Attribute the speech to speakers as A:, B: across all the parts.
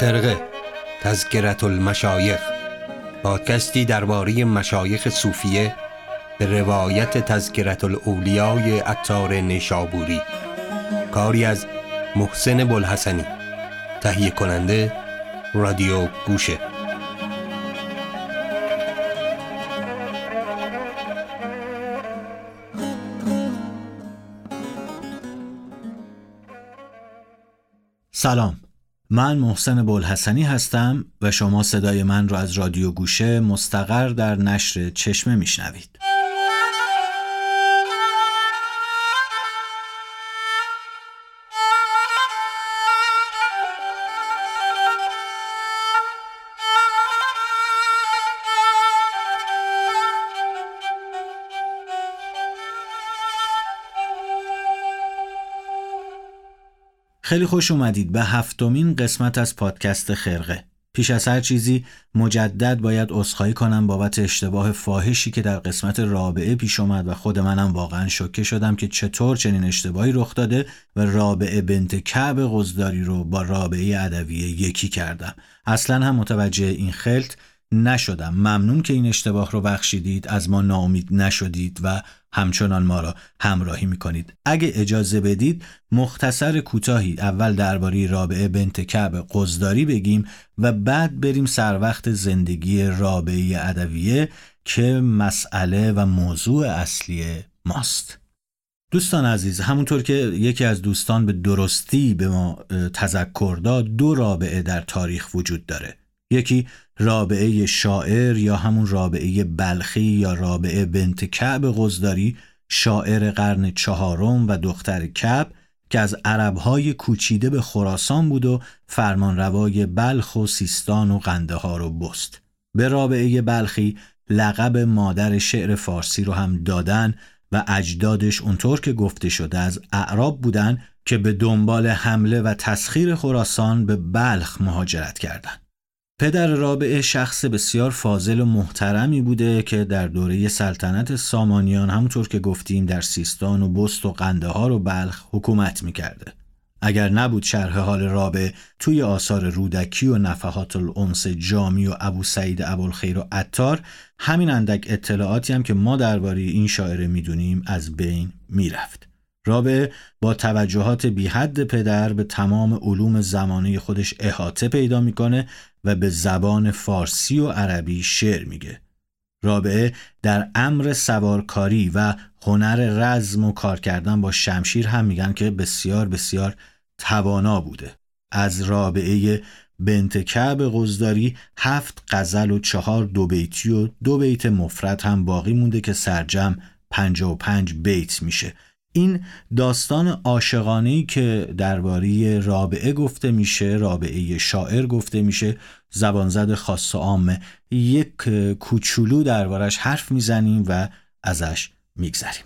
A: خرقه تذکرت المشایخ پادکستی درباره مشایخ صوفیه به روایت تذکرت الاولیای عطار نیشابوری. کاری از محسن بلحسنی. تهیه کننده رادیو گوشه.
B: سلام. من محسن بلحسنی هستم و شما صدای من را از رادیو گوشه مستقر در نشر چشمه میشنوید. خیلی خوش اومدید به هفتمین قسمت از پادکست خرقه. پیش از هر چیزی مجدد باید عذرخواهی کنم بابت اشتباه فاحشی که در قسمت رابعه پیش اومد و خود منم واقعا شوکه شدم که چطور چنین اشتباهی رخ داده و رابعه بنت کعب قزداری رو با رابعه ادویه یکی کردم. اصلا هم متوجه این خلط نشدم. ممنون که این اشتباه رو بخشیدید. از ما ناامید نشدید و همچنان ما را همراهی می‌کنید. اگه اجازه بدید مختصر کوتاهی اول درباره رابعه بنت کعب قزداری بگیم و بعد بریم سر وقت زندگی رابعه ادویه که مسئله و موضوع اصلی ماست. دوستان عزیز همونطور که یکی از دوستان به درستی به ما تذکر داد دو رابعه در تاریخ وجود داره. یکی رابعه شاعر یا همون رابعه بلخی یا رابعه بنت کعب غزداری شاعر قرن چهارم و دختر کعب که از عربهای کوچیده به خراسان بود و فرمانروای بلخ و سیستان و قنده ها رو بست. به رابعه بلخی لقب مادر شعر فارسی رو هم دادن و اجدادش اونطور که گفته شده از اعراب بودن که به دنبال حمله و تسخیر خراسان به بلخ مهاجرت کردند. پدر رابعه شخص بسیار فاضل و محترمی بوده که در دوره سلطنت سامانیان همونطور که گفتیم در سیستان و بست و قندهار و بلخ حکومت می‌کرده. اگر نبود شرح حال رابعه توی آثار رودکی و نفحات الانس جامی و ابو سعید ابوالخیر و عطار همین اندک اطلاعاتی هم که ما درباره این شاعره می‌دونیم از بین می‌رفت. رابعه با توجهات بی حد پدر به تمام علوم زمانه خودش احاطه پیدا می‌کنه و به زبان فارسی و عربی شعر میگه. رابعه در امر سوارکاری و هنر رزم و کار کردن با شمشیر هم میگن که بسیار بسیار توانا بوده. از رابعه بنت کعب قزداری هفت غزل و چهار دو بیتی و دو بیت مفرد هم باقی مونده که سرجم پنج و پنج بیت میشه این داستان عاشقانه که درباره رابعه گفته میشه رابعه شاعر گفته میشه زبانزد خاص و عامه یک کوچولو دربارش حرف می‌زنیم و ازش میگذریم.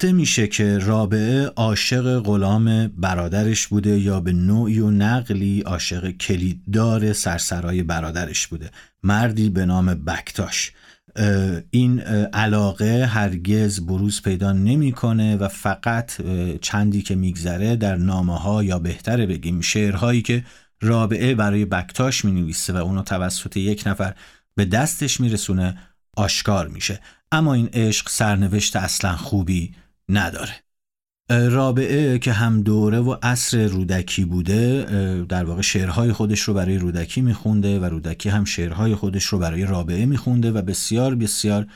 B: گفته میشه که رابعه عاشق غلام برادرش بوده یا به نوعی و نقلی عاشق کلیددار سرسرای برادرش بوده. مردی به نام بکتاش. این علاقه هرگز بروز پیدا نمی‌کنه و فقط چندی که میگذره در نامه ها یا بهتره بگیم شعرهایی که رابعه برای بکتاش می نویسه و اونو توسط یک نفر به دستش میرسونه آشکار میشه. اما این عشق سرنوشت اصلا خوبی نداره. رابعه که هم دوره و عصر رودکی بوده در واقع شعرهای خودش رو برای رودکی میخونده و رودکی هم شعرهای خودش رو برای رابعه میخونده و بسیار بسیار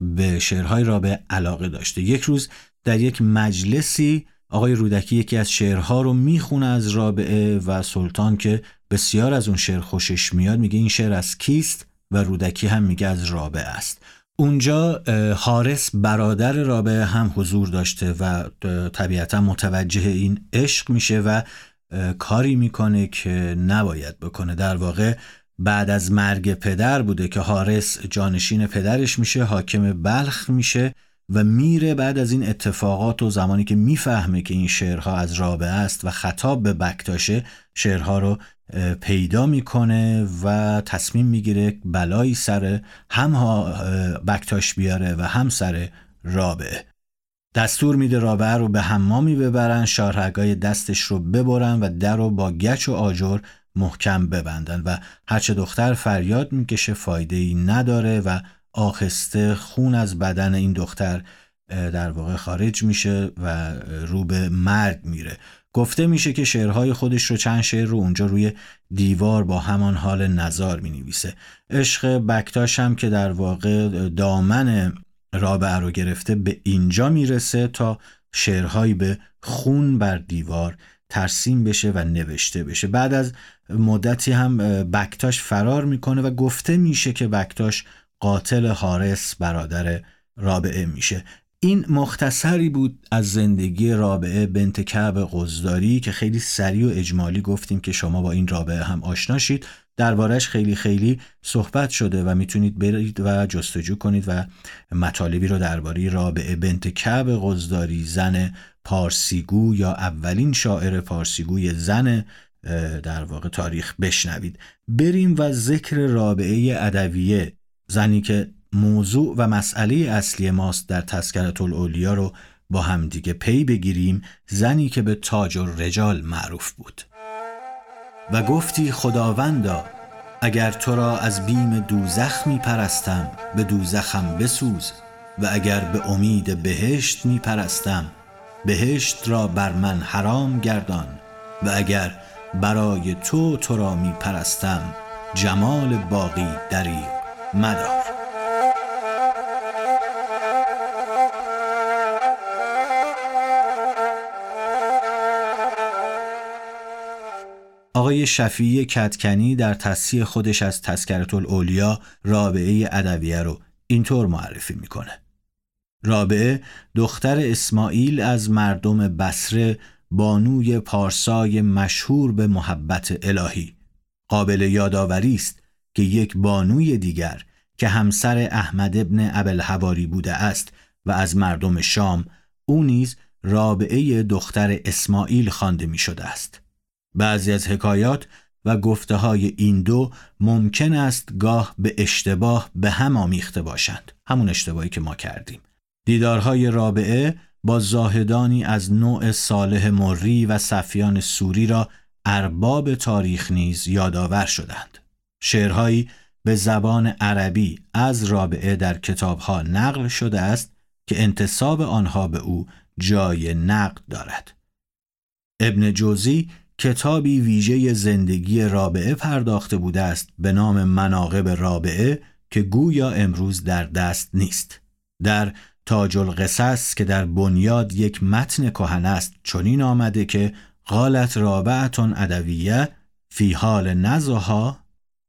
B: به شعرهای رابعه علاقه داشته. یک روز در یک مجلسی آقای رودکی یکی از شعرها رو می‌خونه از رابعه و سلطان که بسیار از اون شعر خوشش میاد میگه این شعر از کیست؟ و رودکی هم میگه از رابعه است. اونجا حارس برادر رابعه هم حضور داشته و طبیعتا متوجه این عشق میشه و کاری می‌کنه که نباید بکنه. در واقع بعد از مرگ پدر بوده که حارس جانشین پدرش میشه حاکم بلخ میشه و میره بعد از این اتفاقات و زمانی که می‌فهمه که این شعرها از رابعه است و خطاب به بکتاشه شعرها رو پیدا می‌کنه و تصمیم می‌گیره بلایی سر هم بکتاش بیاره و هم سر رابعه. دستور میده رابعه رو به حمامی ببرن شارهگای دستش رو ببرن و در رو با گچ و آجر محکم ببندن و هرچه دختر فریاد می‌کشه فایده ای نداره و آخسته خون از بدن این دختر در واقع خارج میشه و رو به مرگ میره. گفته میشه که شعرهای خودش رو چند شعر رو اونجا روی دیوار با همان حال نظار می نویسه عشق بکتاش هم که در واقع دامن رابعه رو گرفته به اینجا می‌رسه تا شعرهایی به خون بر دیوار ترسیم بشه و نوشته بشه. بعد از مدتی هم بکتاش فرار می‌کنه و گفته میشه که بکتاش قاتل حارس برادر رابعه میشه. این مختصری بود از زندگی رابعه بنت کعب قزداری که خیلی سریع و اجمالی گفتیم که شما با این رابعه هم آشنا شید. دربارش خیلی خیلی صحبت شده و می‌تونید برید و جستجو کنید و مطالبی رو درباره رابعه بنت کعب قزداری زن پارسیگو یا اولین شاعر پارسیگوی زن در واقع تاریخ بشنوید. بریم و ذکر رابعه ادویه زنی که موضوع و مسئله اصلی ماست در تذکرت الاولیا رو با همدیگه پی بگیریم زنی که به تاج و رجال معروف بود. و گفتی خداوندا اگر تو را از بیم دوزخ می پرستم به دوزخم بسوز و اگر به امید بهشت می پرستم بهشت را بر من حرام گردان و اگر برای تو تو را می پرستم جمال باقی دریق مدار. آقای شفیعی کتکنی در تصحیح خودش از تذکرت الاولیا رابعه ادویه رو اینطور معرفی می‌کنه. رابعه دختر اسماعیل از مردم بسره بانوی پارسای مشهور به محبت الهی قابل یادآوری است که یک بانوی دیگر که همسر احمد ابن ابوالحواری بوده است و از مردم شام او نیز رابعه دختر اسماعیل خوانده می شده است بعضی از حکایات و گفته های این دو ممکن است گاه به اشتباه به هم آمیخته باشند. همون اشتباهی که ما کردیم. دیدارهای رابعه با زاهدانی از نوع صالح مری و صفیان سوری را ارباب تاریخ نیز یادآور شدند. شعرهایی به زبان عربی از رابعه در کتابها نقل شده است که انتصاب آنها به او جای نقد دارد. ابن جوزی کتابی ویژه زندگی رابعه پرداخته بوده است به نام مناقب رابعه که گویا امروز در دست نیست. در تاج القصص که در بنیاد یک متن کهن است چنین آمده که قالت رابعتون ادویه فی حال نزها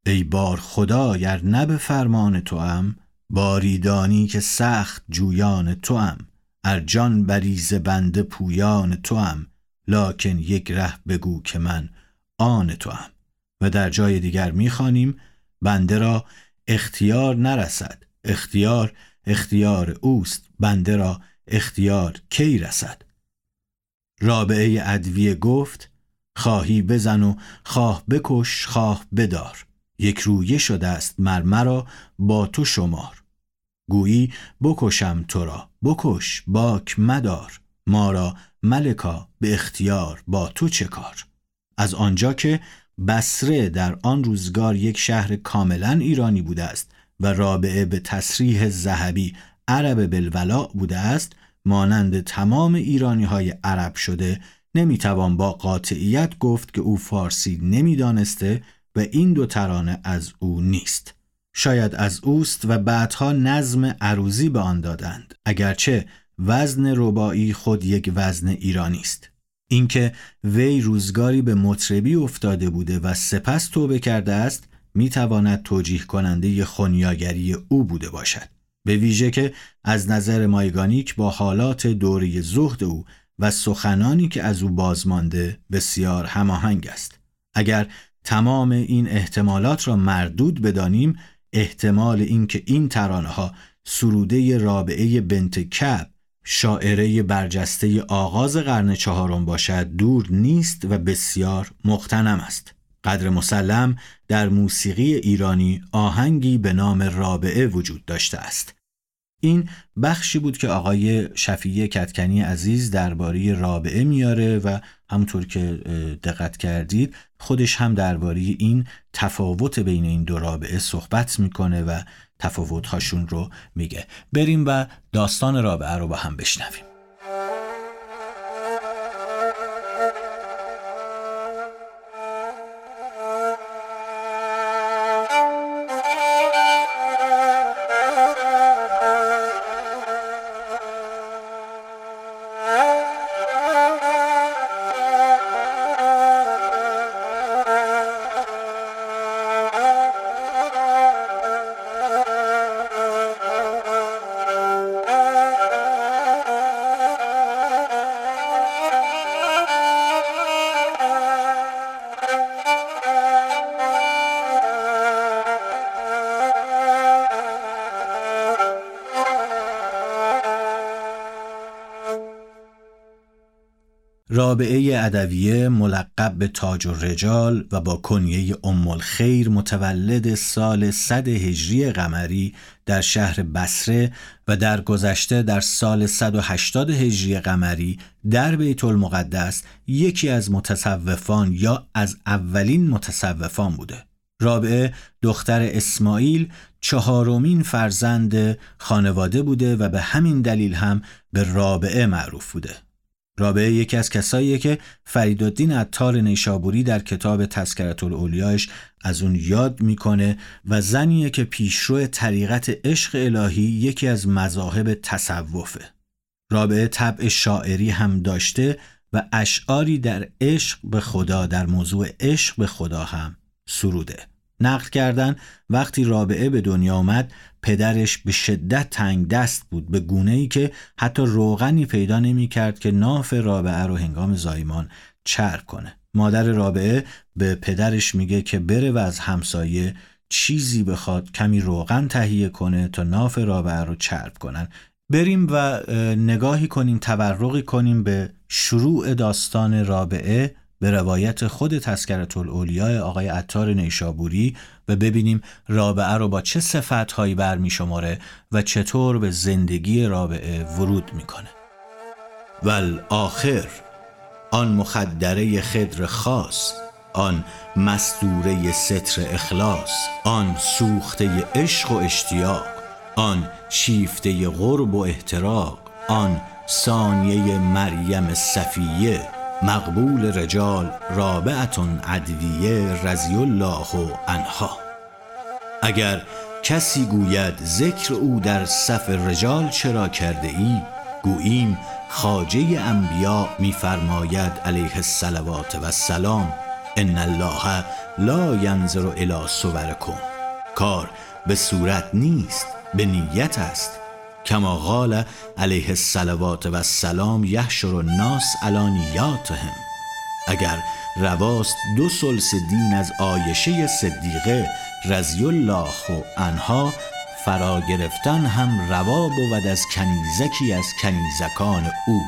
B: ای بار خدا گر نه به فرمان تو ام باریدانی که سخت جویان تو ام ارجان بریز بنده پویان تو ام لاکن یک ره بگو که من آن تو هم و در جای دیگر می‌خوانیم بنده را اختیار نرسد. اختیار اختیار اوست. بنده را اختیار کی رسد؟ رابعه ادویه گفت خواهی بزن و خواه بکش خواه بدار. یک رویه شده است مرمرا با تو شمار. گویی بکشم تو را. بکش باک مدار. ما را ملکا به اختیار با تو چه کار؟ از آنجا که بسره در آن روزگار یک شهر کاملا ایرانی بوده است و رابعه به تصریح زهبی عرب بلولا بوده است مانند تمام ایرانی های عرب شده نمی‌توان با قاطعیت گفت که او فارسی نمی‌دانسته و این دو ترانه از او نیست. شاید از اوست و بعدها نظم عروزی به آن دادند. اگرچه وزن ربایی خود یک وزن ایرانی است. اینکه وی روزگاری به مطربی افتاده بوده و سپس توبه کرده است می تواند توجیه کننده خونیاگری او بوده باشد. به ویژه که از نظر مایگانیک با حالات دوری زهد او و سخنانی که از او بازمانده بسیار هماهنگ است. اگر تمام این احتمالات را مردود بدانیم احتمال اینکه این ترانه ها سروده رابعه بنت کب شاعره برجسته آغاز قرن چهارم باشد دور نیست و بسیار مقتنم است. قدر مسلم در موسیقی ایرانی آهنگی به نام رابعه وجود داشته است. این بخشی بود که آقای شفیع کتکنی عزیز درباره رابعه میاره و همونطور که دقت کردید خودش هم درباره این تفاوت بین این دو رابعه صحبت می‌کنه و تفاوتهاشون رو میگه. بریم و داستان رابعه رو با هم بشنویم. رابعه ادویه ملقب به تاج و رجال و با کنیه ام الخیر متولد سال 100 هجری قمری در شهر بسره و در گذشته در سال 180 هجری قمری در بیت المقدس یکی از متصوفان یا از اولین متصوفان بوده. رابعه دختر اسماعیل چهارمین فرزند خانواده بوده و به همین دلیل هم به رابعه معروف بوده. رابعه یکی از کساییه که فریدالدین عطار نیشابوری در کتاب تذکرت الاولیاش از اون یاد می‌کنه و زنیه که پیشرو طریقت عشق الهی یکی از مذاهب تصوفه. رابعه طبع شاعری هم داشته و اشعاری در عشق به خدا در موضوع عشق به خدا هم سروده. نقل کردن وقتی رابعه به دنیا آمد پدرش به شدت تنگ دست بود به گونه ای که حتی روغنی پیدا نمی کرد که ناف رابعه رو هنگام زایمان چرب کنه. مادر رابعه به پدرش میگه که بره و از همسایه چیزی بخواد کمی روغن تهیه کنه تا ناف رابعه رو چرب کنن. بریم و نگاهی کنیم تورقی کنیم به شروع داستان رابعه. به روایت خود تذکرت الاولیاء آقای عطار نیشابوری و ببینیم رابعه رو با چه صفتهایی برمی شماره و چطور به زندگی رابعه ورود می‌کنه. ول آخر آن مخدره خدر خاص آن مستوره ستر اخلاص آن سوخته عشق و اشتیاق آن شیفته غرب و احتراق آن ثانیه مریم صفیه مقبول رجال رابعتون ادویه رضی الله عنها. اگر کسی گوید ذکر او در صف رجال چرا کرده ای گوییم خاجه انبیا میفرماید علیه الصلوات و السلام ان الله لا ینظر الی صورکم. کار به صورت نیست به نیت است. کما قال علیه الصلوات و السلام یحشر الناس علانیاتهم اگر رواست دو سلس دین از آیشه صدیقه رضی الله عنها فرا گرفتن هم روا بود از کنیزکی از کنیزکان او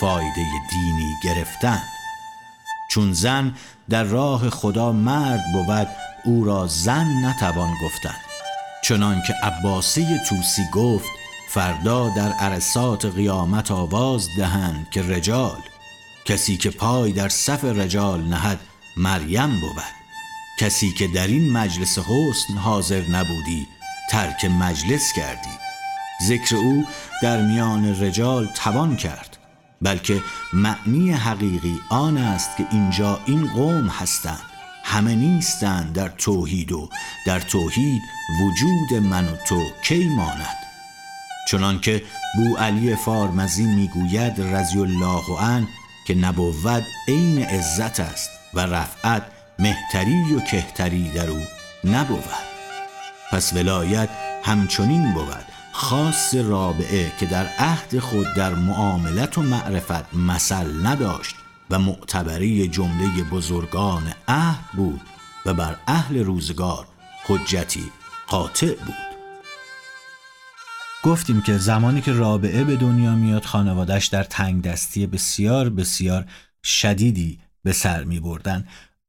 B: فایده دینی گرفتن. چون زن در راه خدا مرد بود او را زن نتوان گفتن. چنان که عباسی توسی گفت فردا در عرصات قیامت آواز دهند که رجال کسی که پای در صف رجال نهد مریم بود. کسی که در این مجلس حسن حاضر نبودی ترک مجلس کردی. ذکر او در میان رجال توان کرد بلکه معنی حقیقی آن است که اینجا این قوم هستند. همه نیستند در توحید و در توحید وجود من و تو کی ماند؟ چنانکه بو علی فارمزی می‌گوید رضی الله عنه که نبوت عین عزت است و رفعت مهتری و کهتری در او نبود. پس ولایت همچنین بود. خاص رابعه که در عهد خود در معاملت و معرفت مثل نداشت و معتبری جمله بزرگان عهد بود و بر اهل روزگار حجتی قاطع بود. گفتیم که زمانی که رابعه به دنیا میاد خانوادش در تنگ دستی بسیار بسیار شدیدی به سر می بردن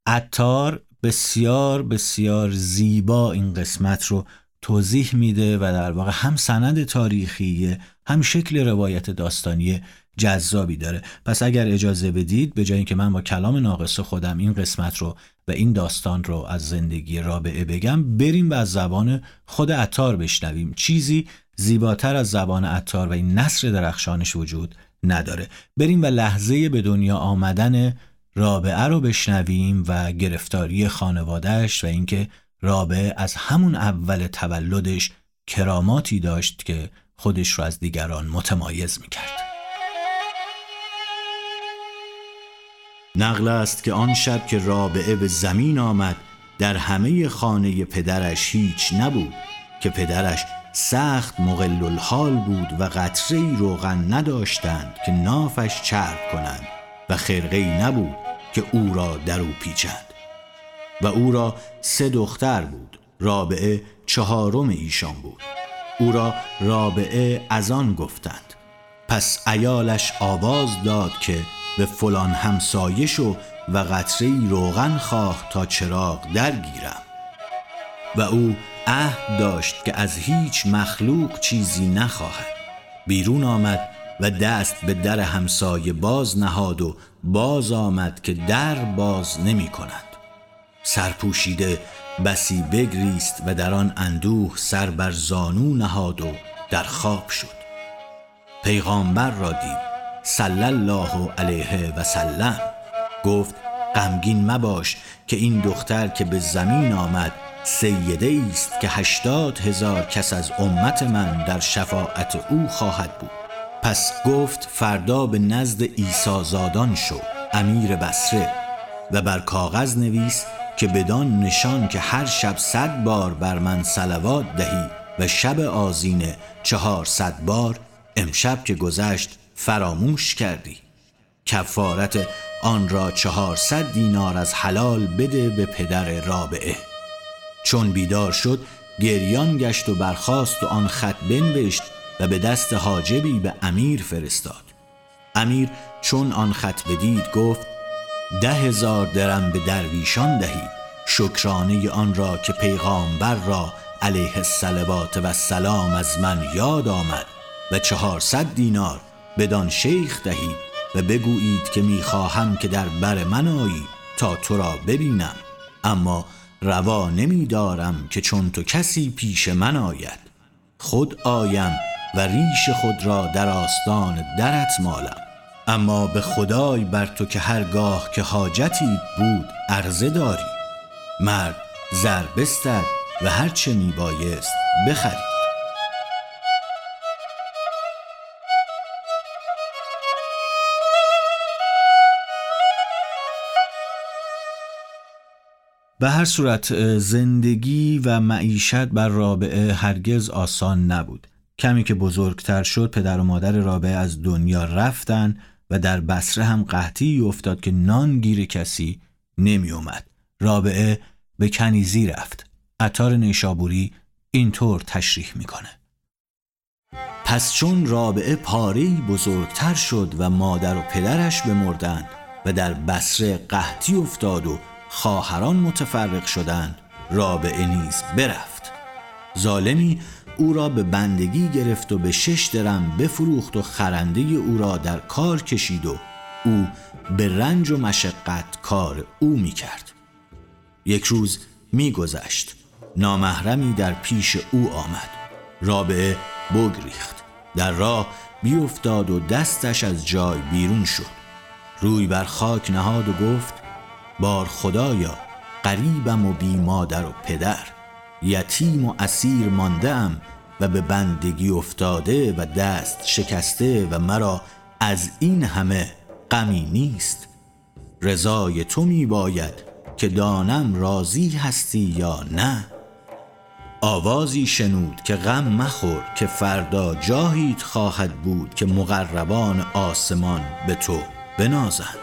B: اتار بسیار بسیار زیبا این قسمت رو توضیح میده و در واقع هم سند تاریخی هم شکل روایت داستانی جذابی داره. پس اگر اجازه بدید به جای اینکه من با کلام ناقص خودم این قسمت رو و این داستان رو از زندگی رابعه بگم بریم و از زبان خود عطار بشنویم. چیزی زیباتر از زبان عطار و این نصر درخشانش وجود نداره بریم و لحظه به دنیا آمدن رابعه رو بشنویم و گرفتاری خانوادهش و اینکه رابعه از همون اول تولدش کراماتی داشت که خودش رو از دیگران متمایز می‌کرد. نقل است که آن شب که رابعه به زمین آمد در همه خانه پدرش هیچ نبود که پدرش سخت مغل الحال بود و قطره روغن نداشتند که نافش چرب کنند و خرقه نبود که او را در او پیچند. و او را سه دختر بود رابعه چهارم ایشان بود. او را رابعه از آن گفتند. پس ایالش آواز داد که به فلان همسایه و قطره روغن خواه تا چراغ درگیرم. و او عهد داشت که از هیچ مخلوق چیزی نخواهد. بیرون آمد و دست به در همسایه باز نهاد و باز آمد که در باز نمی کند. سرپوشیده بسی بگریست و در آن اندوه سر بر زانو نهاد و در خواب شد. پیغامبر را دید. صلی الله علیه و سلم. گفت غمگین مباش که این دختر که به زمین آمد سیده است که هشتاد هزار کس از امت من در شفاعت او خواهد بود. پس گفت فردا به نزد ایسازادان شو امیر بسره و بر کاغذ نویس که بدان نشان که هر شب صد بار بر من سلوات دهی و شب آزینه چهارصد بار امشب که گذشت فراموش کردی. کفارت آن را چهارصد دینار از حلال بده به پدر رابعه. چون بیدار شد گریان گشت و برخاست و آن خط بنوشت و به دست حاجبی به امیر فرستاد. امیر چون آن خط بدید گفت ده هزار درم به درویشان دهید شکرانه آن را که پیغامبر را علیه السلوات و سلام از من یاد آمد و چهارصد دینار بدان شیخ دهید و بگویید که می‌خواهم که در بر من آیی تا تو را ببینم. اما روا نمیدارم که چون تو کسی پیش من آید. خود آیم و ریش خود را در آستان درت مالم. اما به خدای بر تو که هرگاه که حاجتی بود عرضه داری. مرد زر بستد و هرچه میبایست بخرید به هر صورت زندگی و معیشت بر رابعه هرگز آسان نبود کمی که بزرگتر شد پدر و مادر رابعه از دنیا رفتن و در بسره هم قحطی افتاد که نان گیر کسی نمی اومد. رابعه به کنیزی رفت. عطار نیشابوری اینطور تشریح می‌کنه. پس چون رابعه پاری بزرگتر شد و مادر و پدرش بمردند و در بسره قحطی افتاد و خواهران متفرق شدند رابعه نیز برفت. ظالمی او را به بندگی گرفت و به شش درم بفروخت و خرنده او را در کار کشید و او به رنج و مشقت کار او می کرد یک روز می گذشت نامحرمی در پیش او آمد. رابعه بگریخت در راه بیافتاد و دستش از جای بیرون شد. روی بر خاک نهاد و گفت بار خدایا قریبم و بی مادر و پدر. یتیم و اسیر مانده و به بندگی افتاده و دست شکسته و مرا از این همه غمی نیست. رضای تو می باید که دانم راضی هستی یا نه. آوازی شنود که غم مخور که فردا جاهیت خواهد بود که مقربان آسمان به تو بنازند.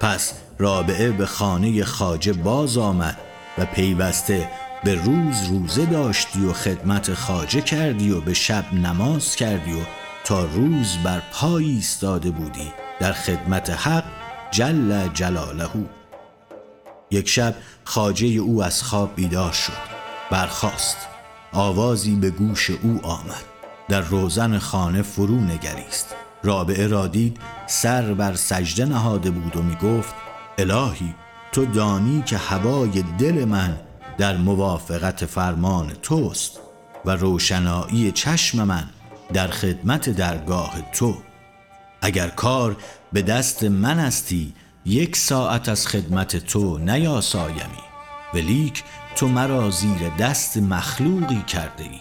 B: پس رابعه به خانه خاجه باز آمد و پیوسته به روز روزه داشتی و خدمت خاجه کردی و به شب نماز کردی و تا روز بر پای ایستاده بودی در خدمت حق جل جلاله. یک شب خاجه او از خواب بیدار شد برخاست. آوازی به گوش او آمد. در روزن خانه فرو نگریست رابعه را دید سر بر سجده نهاده بود و می گفت الهی تو دانی که هوای دل من در موافقت فرمان توست و روشنایی چشم من در خدمت درگاه تو. اگر کار به دست من استی یک ساعت از خدمت تو نیاسایمی. ولیک تو مرا زیر دست مخلوقی کرده ای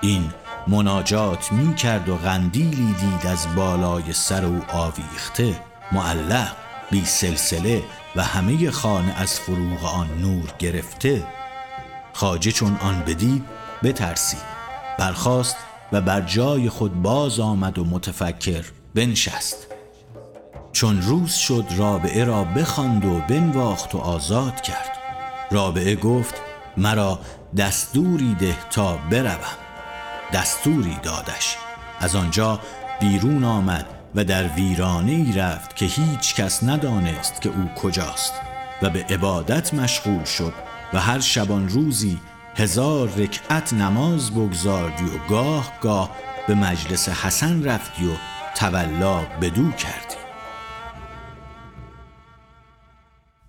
B: این مناجات می کرد و غندیلی دید از بالای سر او آویخته معلق. بی سلسله و همه خانه از فروغ آن نور گرفته خاجه چون آن بدید بترسید برخاست و بر جای خود باز آمد و متفکر بنشست. چون روز شد رابعه را بخواند و بنواخت و آزاد کرد. رابعه گفت مرا دستوری ده تا بروم. دستوری دادش. از آنجا بیرون آمد و در ویرانه رفت که هیچ کس ندانست که او کجاست و به عبادت مشغول شد و هر شبان روزی هزار رکعت نماز بگذاردی و گاه گاه به مجلس حسن رفتی و تولا بدو کردی.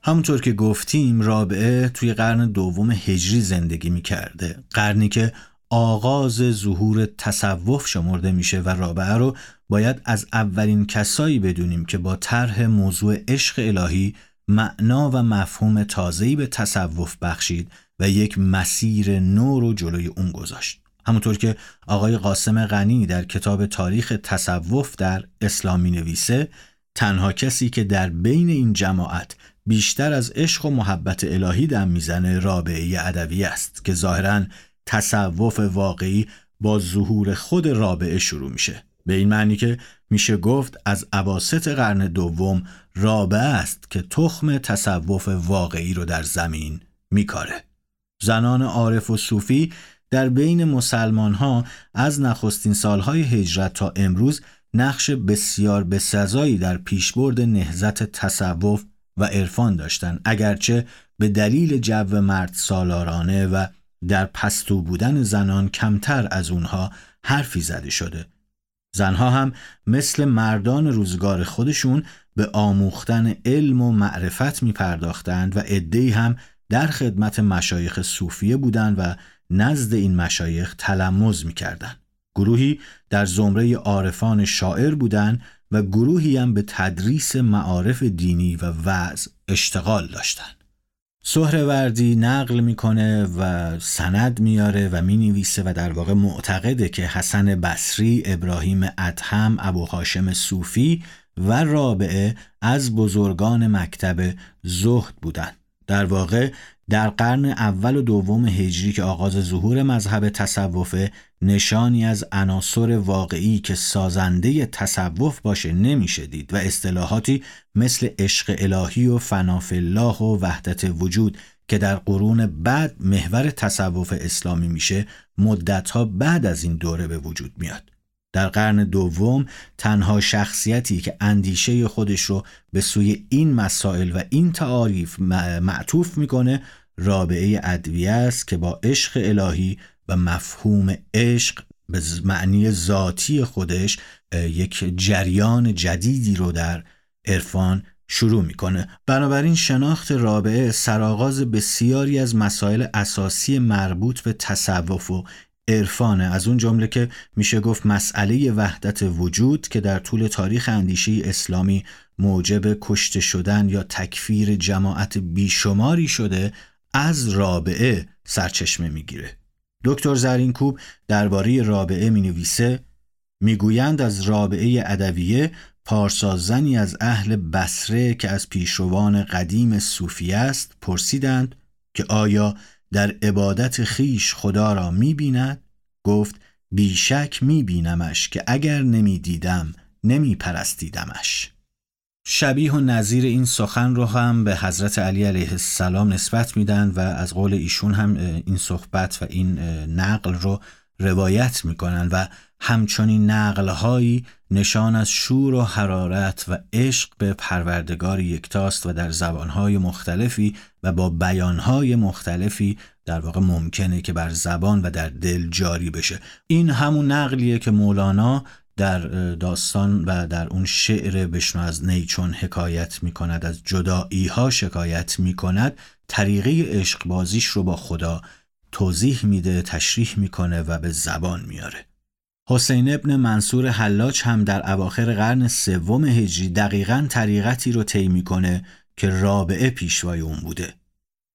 B: همونطور که گفتیم رابعه توی قرن دوم هجری زندگی می کرده قرنی که آغاز ظهور تصوف شمرده میشه و رابعه رو باید از اولین کسایی بدونیم که با طرح موضوع عشق الهی معنا و مفهوم تازه‌ای به تصوف بخشید و یک مسیر نو رو جلوی اون گذاشت. همونطور که آقای قاسم غنی در کتاب تاریخ تصوف در اسلامی نویسه تنها کسی که در بین این جماعت بیشتر از عشق و محبت الهی دم می‌زنه رابعه ادوی است که ظاهرا تصوف واقعی با ظهور خود رابعه شروع میشه. به این معنی که میشه گفت از عواست قرن دوم رابعه است که تخم تصوف واقعی رو در زمین میکاره. زنان عارف و صوفی در بین مسلمان ها از نخستین سالهای هجرت تا امروز نقش بسیار بسزایی در پیشبرد نهزت تصوف و عرفان داشتند اگرچه به دلیل جو مرد سالارانه و در پستو بودن زنان کمتر از اونها حرفی زده شده زنها هم مثل مردان روزگار خودشون به آموختن علم و معرفت می پرداختند و عدهای هم در خدمت مشایخ صوفیه بودند و نزد این مشایخ تلمز می کردن. گروهی در زمره عارفان شاعر بودند و گروهی هم به تدریس معارف دینی و وعظ اشتغال داشتند. سهروردی نقل می‌کنه و سند میاره و می‌نویسه و در واقع معتقده که حسن بصری، ابراهیم ادهم، ابو هاشم صوفی و رابعه از بزرگان مکتب زهد بودند. در واقع در قرن اول و دوم هجری که آغاز ظهور مذهب تصوف نشانی از عناصر واقعی که سازنده تصوف باشه نمیشه دید و اصطلاحاتی مثل عشق الهی و فناف الله و وحدت وجود که در قرون بعد محور تصوف اسلامی میشه مدتها بعد از این دوره به وجود میاد. در قرن دوم تنها شخصیتی که اندیشه خودش رو به سوی این مسائل و این تعاریف معطوف می‌کنه رابعه ادویه است که با عشق الهی و مفهوم عشق به معنی ذاتی خودش یک جریان جدیدی رو در عرفان شروع می‌کنه. بنابراین شناخت رابعه سرآغاز بسیاری از مسائل اساسی مربوط به تصوف و عرفانه. از اون جمله که میشه گفت مسئله وحدت وجود که در طول تاریخ اندیشه اسلامی موجب کشته شدن یا تکفیر جماعت بیشماری شده از رابعه سرچشمه می‌گیره. دکتر زرینکوب درباره رابعه می نویسه می‌گویند از رابعه ادویه پارسازنی از اهل بسره که از پیشروان قدیم صوفی است پرسیدند که آیا در عبادت خیش خدا را می بیند؟ گفت بیشک می بینمش که اگر نمی دیدم نمی پرستیدمش. شبیه و نظیر این سخن رو هم به حضرت علی علیه السلام نسبت میدن و از قول ایشون هم این صحبت و این نقل رو روایت می‌کنن و همچنین نقلهایی نشان از شور و حرارت و عشق به پروردگار یکتاست و در زبانهای مختلفی و با بیانهای مختلفی در واقع ممکنه که بر زبان و در دل جاری بشه. این همون نقلیه که مولانا در داستان و در اون شعر بشنو از نیچون حکایت می کند از جدایی ها شکایت می کند طریقه عشق بازیش رو با خدا توضیح میده تشریح می‌کنه و به زبان میاره حسین ابن منصور حلاج هم در اواخر قرن سوم هجری دقیقا طریقتی رو طی می‌کنه که رابعه پیشوای اون بوده.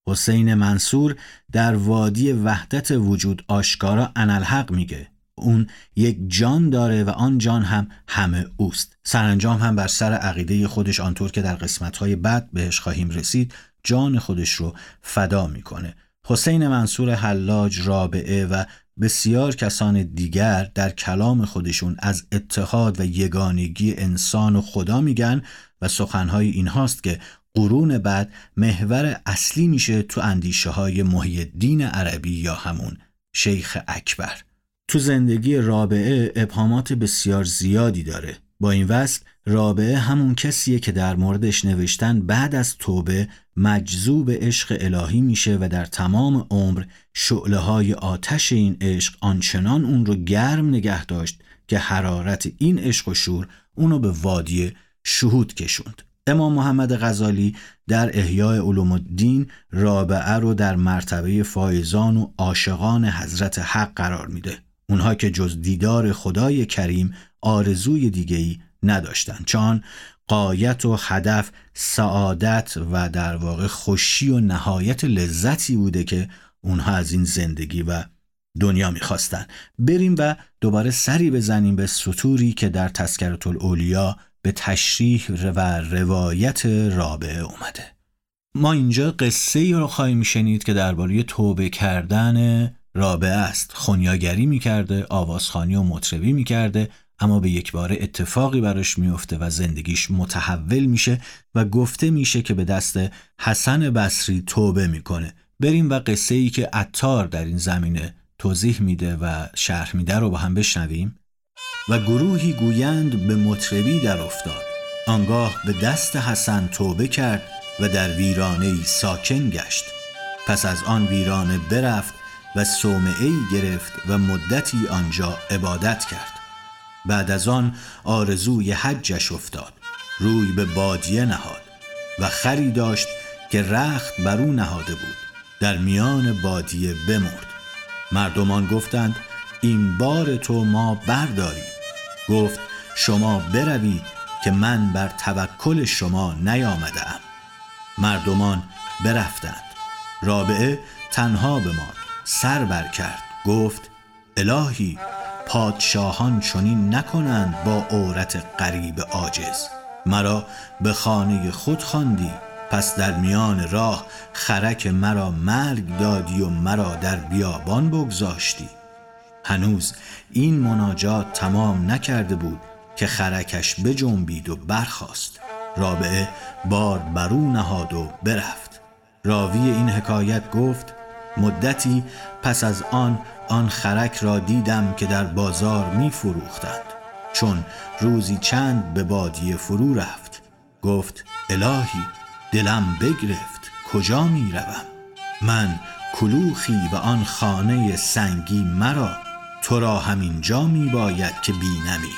B: حسین منصور در وادی وحدت وجود آشکارا انالحق میگه. اون یک جان داره و آن جان هم همه اوست. سرانجام هم بر سر عقیده خودش آنطور که در قسمتهای بعد بهش خواهیم رسید جان خودش رو فدا می‌کنه. حسین منصور حلاج رابعه و بسیار کسان دیگر در کلام خودشون از اتحاد و یگانگی انسان و خدا میگن و سخنهای این هاست که قرون بعد محور اصلی میشه تو اندیشه های محی دین عربی یا همون شیخ اکبر. تو زندگی رابعه ابهامات بسیار زیادی داره. با این وصل رابعه همون کسیه که در موردش نوشتن بعد از توبه مجذوب عشق الهی میشه و در تمام عمر شعله های آتش این عشق آنچنان اون رو گرم نگه داشت که حرارت این عشق و شور اونو به وادی شهود کشوند. امام محمد غزالی در احیاء علوم الدین رابعه رو در مرتبه فایزان و عاشقان حضرت حق قرار میده. اونها که جز دیدار خدای کریم آرزوی دیگهی نداشتند. چون قایت و هدف سعادت و در واقع خوشی و نهایت لذتی بوده که اونها از این زندگی و دنیا می‌خواستن. بریم و دوباره سری بزنیم به سطوری که در تذکرت الاولیا به تشریح و روایت رابعه اومده. ما اینجا قصه ای رو خواهیم شنید که درباره توبه کردن رابعه است. خونیاگری می‌کرده آوازخانی و مطربی می‌کرده. اما به یک بار اتفاقی براش میفته و زندگیش متحول میشه و گفته میشه که به دست حسن بصری توبه می‌کنه. بریم و قصه ای که عطار در این زمینه توضیح میده و شرح میده رو با هم بشنویم. و گروهی گویند به مطربی در افتاد. آنگاه به دست حسن توبه کرد و در ویرانه ساکن گشت. پس از آن ویرانه برفت و صومعه گرفت و مدتی آنجا عبادت کرد. بعد از آن آرزوی حجش افتاد. روی به بادیه نهاد و خری داشت که رخت بر او نهاده بود. در میان بادیه بمرد. مردمان گفتند این بار تو ما برداریم گفت شما بروید که من بر توکل شما نیامده ام مردمان برفتند. رابعه تنها بماند سر بر کرد گفت الهی پادشاهان چنین نکنند با عورت قریب عاجز. مرا به خانه خود خواندی پس در میان راه خرک مرا مرگ دادی و مرا در بیابان بگذاشتی. هنوز این مناجات تمام نکرده بود که خرکش بجنبید و برخاست. رابعه بار برو نهاد و برفت. راوی این حکایت گفت مدتی پس از آن آن خرک را دیدم که در بازار می فروختند چون روزی چند به بادیه فرو رفت. گفت الهی دلم بگرفت. کجا می روم من کلوخی و آن خانه سنگی مرا. تو را همینجا می باید که بینمی.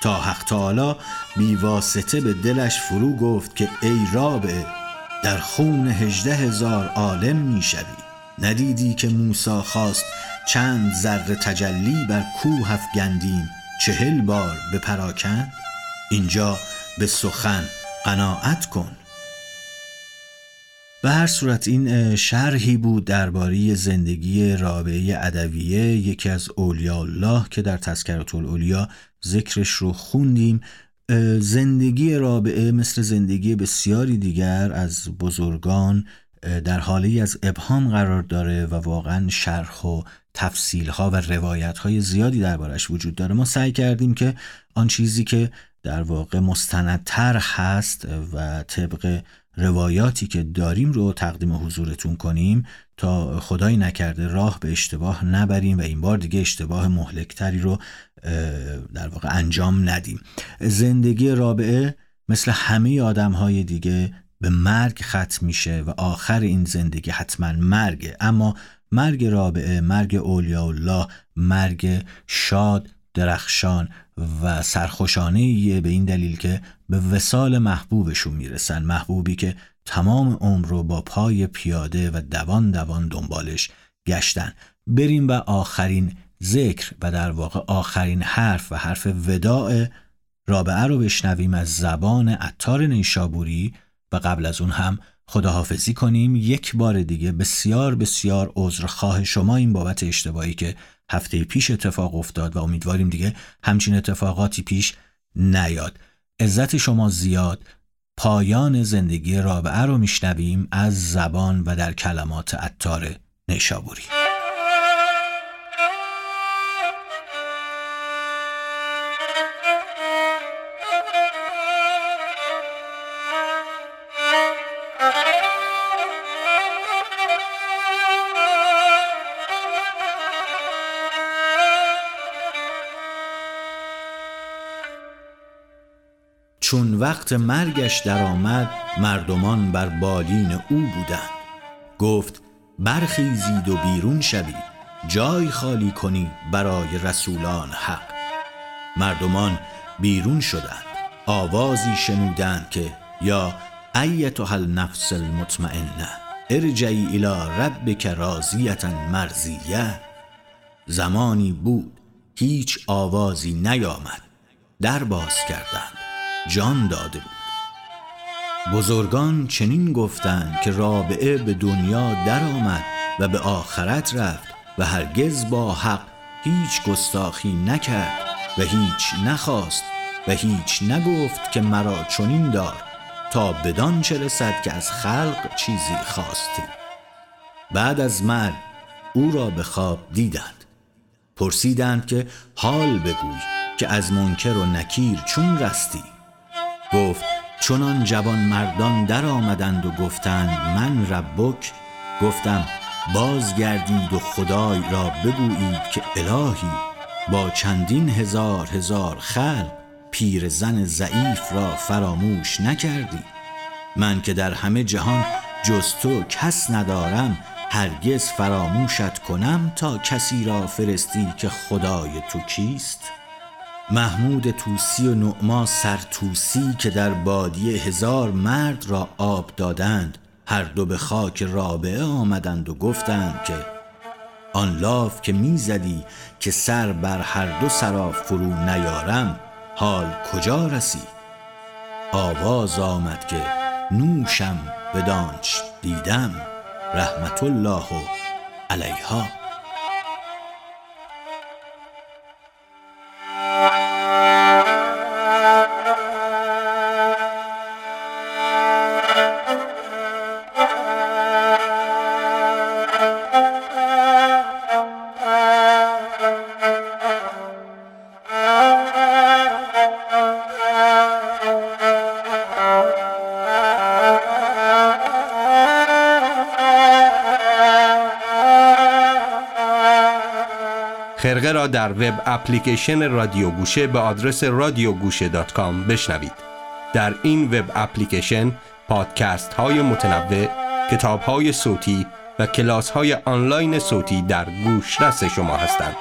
B: تا حق تعالی بی واسطه به دلش فرو گفت که ای رابع در خون هجده هزار عالم می شوی ندیدی که موسا خواست چند ذره تجلی بر کوه افگندیم چهل بار به پراکن؟ اینجا به سخن قناعت کن. به هر صورت این شرحی بود درباره زندگی رابعه ادویه یکی از اولیاء الله که در تذکرت الاولیا ذکرش رو خوندیم. زندگی رابعه مثل زندگی بسیاری دیگر از بزرگان در حالی از ابهام قرار داره و واقعا شرح و تفصیل ها و روایت های زیادی دربارش وجود داره ما سعی کردیم که آن چیزی که در واقع مستندتر هست و طبق روایاتی که داریم رو تقدیم حضورتون کنیم تا خدایی نکرده راه به اشتباه نبریم و این بار دیگه اشتباه مهلکتری رو در واقع انجام ندیم. زندگی رابعه مثل همه آدم های دیگه به مرگ ختم میشه و آخر این زندگی حتما مرگه اما مرگ رابعه مرگ اولیاء الله مرگ شاد درخشان و سرخوشانه به این دلیل که به وسال محبوبشون می‌رسن. محبوبی که تمام عمر رو با پای پیاده و دوان دوان دنبالش گشتن. بریم و آخرین ذکر و در واقع آخرین حرف و حرف وداع رابعه رو بشنویم از زبان عطار نیشابوری و قبل از اون هم خداحافظی کنیم یک بار دیگه بسیار بسیار عذرخواه شما این بابت اشتباهی که هفته پیش اتفاق افتاد و امیدواریم دیگه همچین اتفاقاتی پیش نیاد. عزت شما زیاد پایان زندگی رابعه رو میشنویم از زبان و در کلمات عطار نیشابوری. چون وقت مرگش درآمد مردمان بر بالین او بودند. گفت برخیزید و بیرون شوید جای خالی کنید برای رسولان حق. مردمان بیرون شدند آوازی شنودند که یا ایتها النفس المطمئنه ارجعی الی ربک راضیه مرزیه زمانی بود هیچ آوازی نیامد در باز کردند. جان داده بود. بزرگان چنین گفتند که رابعه به دنیا درآمد و به آخرت رفت و هرگز با حق هیچ گستاخی نکرد و هیچ نخواست و هیچ نگفت که مرا چنین دار تا بدان چه رسد که از خلق چیزی خواستی بعد از مرگ او را به خواب دیدند. پرسیدند که حال بگوی که از منکر و نکیر چون رستی؟ گفت چنان جوان مردان در آمدند و گفتند من ربک؟ گفتم بازگردید و خدای را بگویید که الهی با چندین هزار هزار خلق پیر زن ضعیف را فراموش نکردی. من که در همه جهان جز تو کس ندارم هرگز فراموشت کنم تا کسی را فرستی که خدای تو کیست؟ محمود توسی و نعما سرتوسی که در بادی هزار مرد را آب دادند هر دو به خاک رابعه آمدند و گفتند که آن لاف که می‌زدی که سر بر هر دو سرا فرو نیارم حال کجا رسی؟ آواز آمد که نوشم بدانچ دیدم رحمت الله علیها.
A: خرقه را در وب اپلیکیشن رادیو گوشه به آدرس رادیوگوشه dot com بشنوید. در این وب اپلیکیشن پادکست های متنوع کتاب های صوتی و کلاس های آنلاین صوتی در گوشرس شما هستند.